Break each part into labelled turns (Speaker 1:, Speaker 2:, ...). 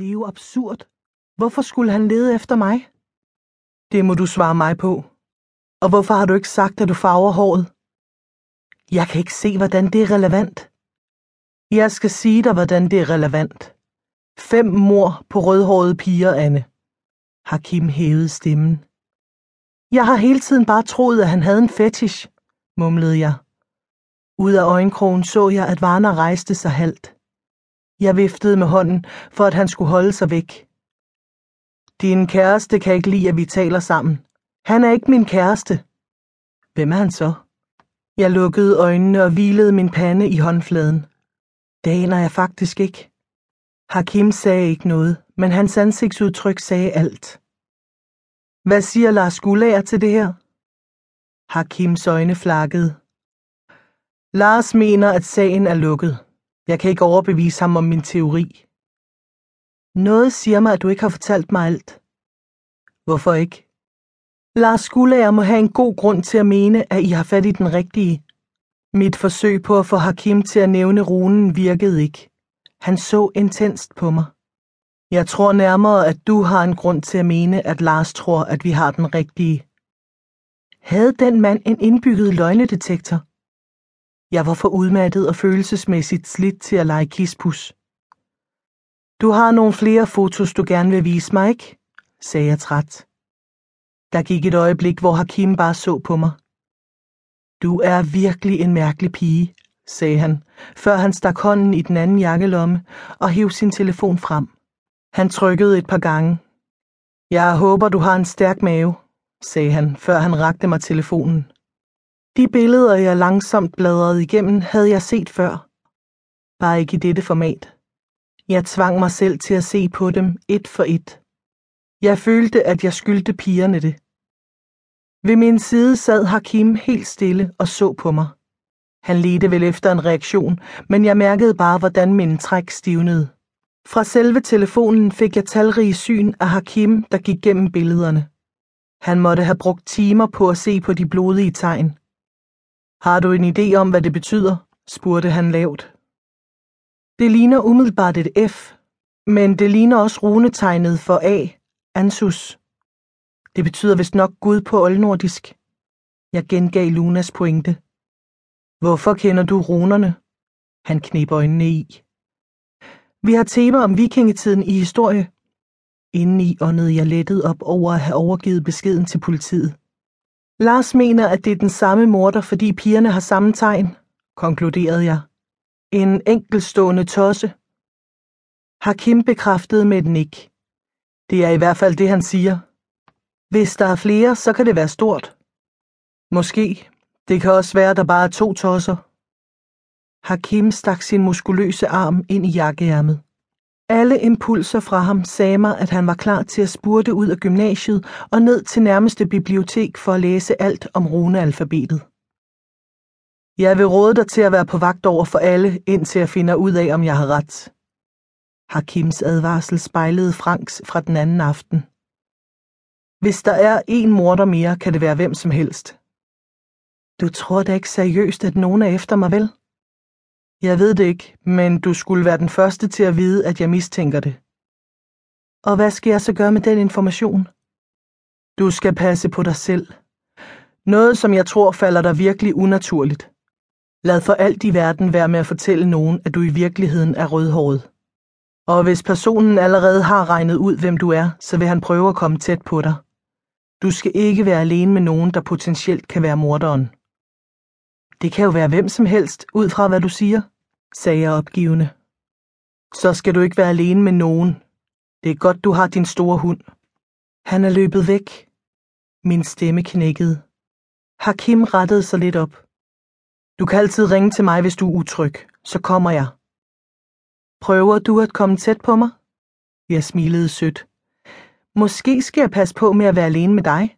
Speaker 1: Det er jo absurd. Hvorfor skulle han lede efter mig? Det må du svare mig på. Og hvorfor har du ikke sagt, at du farver håret? Jeg kan ikke se, hvordan det er relevant. Jeg skal sige dig, hvordan det er relevant. Fem mor på rødhårede piger, Anne. Hakim hævede stemmen. Jeg har hele tiden bare troet, at han havde en fetish, mumlede jeg. Ud af øjenkrogen så jeg, at Varner rejste sig halvt. Jeg viftede med hånden, for at han skulle holde sig væk. Din kæreste kan ikke lide, at vi taler sammen. Han er ikke min kæreste. Hvem er han så? Jeg lukkede øjnene og hvilede min pande i håndfladen. Det aner jeg faktisk ikke. Hakim sagde ikke noget, men hans ansigtsudtryk sagde alt. Hvad siger Lars Gullager til det her? Hakims øjne flakkede. Lars mener, at sagen er lukket. Jeg kan ikke overbevise ham om min teori. Noget siger mig, at du ikke har fortalt mig alt. Hvorfor ikke? Lars Gullager må have en god grund til at mene, at I har fat i den rigtige. Mit forsøg på at få Hakim til at nævne runen virkede ikke. Han så intenst på mig. Jeg tror nærmere, at du har en grund til at mene, at Lars tror, at vi har den rigtige. Havde den mand en indbygget løgnedetektor? Jeg var for udmattet og følelsesmæssigt slidt til at lege kispus. Du har nogle flere fotos, du gerne vil vise mig, ikke? sagde jeg træt. Der gik et øjeblik, hvor Hakim bare så på mig. Du er virkelig en mærkelig pige, sagde han, før han stak hånden i den anden jakkelomme og hæv sin telefon frem. Han trykkede et par gange. Jeg håber, du har en stærk mave, sagde han, før han rakte mig telefonen. De billeder, jeg langsomt bladrede igennem, havde jeg set før. Bare ikke i dette format. Jeg tvang mig selv til at se på dem et for et. Jeg følte, at jeg skyldte pigerne det. Ved min side sad Hakim helt stille og så på mig. Han ledte vel efter en reaktion, men jeg mærkede bare, hvordan min træk stivnede. Fra selve telefonen fik jeg talrige syn af Hakim, der gik gennem billederne. Han måtte have brugt timer på at se på de blodige tegn. Har du en idé om, hvad det betyder? spurgte han lavt. Det ligner umiddelbart et F, men det ligner også runetegnet for A, Ansus. Det betyder vist nok Gud på oldnordisk. Jeg gengav Lunas pointe. Hvorfor kender du runerne? Han knep øjnene i. Vi har tema om vikingetiden i historie. Indeni åndede jeg lettet op over at have overgivet beskeden til politiet. Lars mener, at det er den samme morder, fordi pigerne har samme tegn, konkluderede jeg. En enkelstående tosse. Hakim bekræftede med et nik. Det er i hvert fald det, han siger. Hvis der er flere, så kan det være stort. Måske. Det kan også være, at der bare er to tosser. Hakim stak sin muskuløse arm ind i jakkeærmet. Alle impulser fra ham sagde mig, at han var klar til at spurte ud af gymnasiet og ned til nærmeste bibliotek for at læse alt om runealfabetet. Jeg vil råde dig til at være på vagt over for alle, indtil jeg finder ud af, om jeg har ret. Hakims advarsel spejlede Franks fra den anden aften. Hvis der er en morder mere, kan det være hvem som helst. Du tror da ikke seriøst, at nogen er efter mig, vel? Jeg ved det ikke, men du skulle være den første til at vide, at jeg mistænker det. Og hvad skal jeg så gøre med den information? Du skal passe på dig selv. Noget, som jeg tror falder dig virkelig unaturligt. Lad for alt i verden være med at fortælle nogen, at du i virkeligheden er rødhåret. Og hvis personen allerede har regnet ud, hvem du er, så vil han prøve at komme tæt på dig. Du skal ikke være alene med nogen, der potentielt kan være morderen. Det kan jo være hvem som helst, ud fra hvad du siger, sagde jeg opgivende. Så skal du ikke være alene med nogen. Det er godt, du har din store hund. Han er løbet væk. Min stemme knækkede. Hakim rettede sig lidt op. Du kan altid ringe til mig, hvis du er utryg. Så kommer jeg. Prøver du at komme tæt på mig? Jeg smilede sødt. Måske skal jeg passe på med at være alene med dig.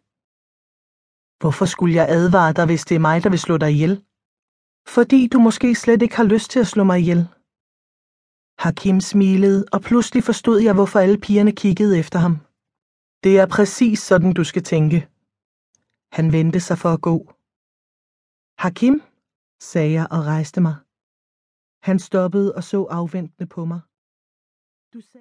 Speaker 1: Hvorfor skulle jeg advare dig, hvis det er mig, der vil slå dig ihjel? Fordi du måske slet ikke har lyst til at slå mig ihjel. Hakim smilede, og pludselig forstod jeg, hvorfor alle pigerne kiggede efter ham. Det er præcis sådan, du skal tænke. Han vendte sig for at gå. Hakim, sagde jeg og rejste mig. Han stoppede og så afventende på mig. Du sagde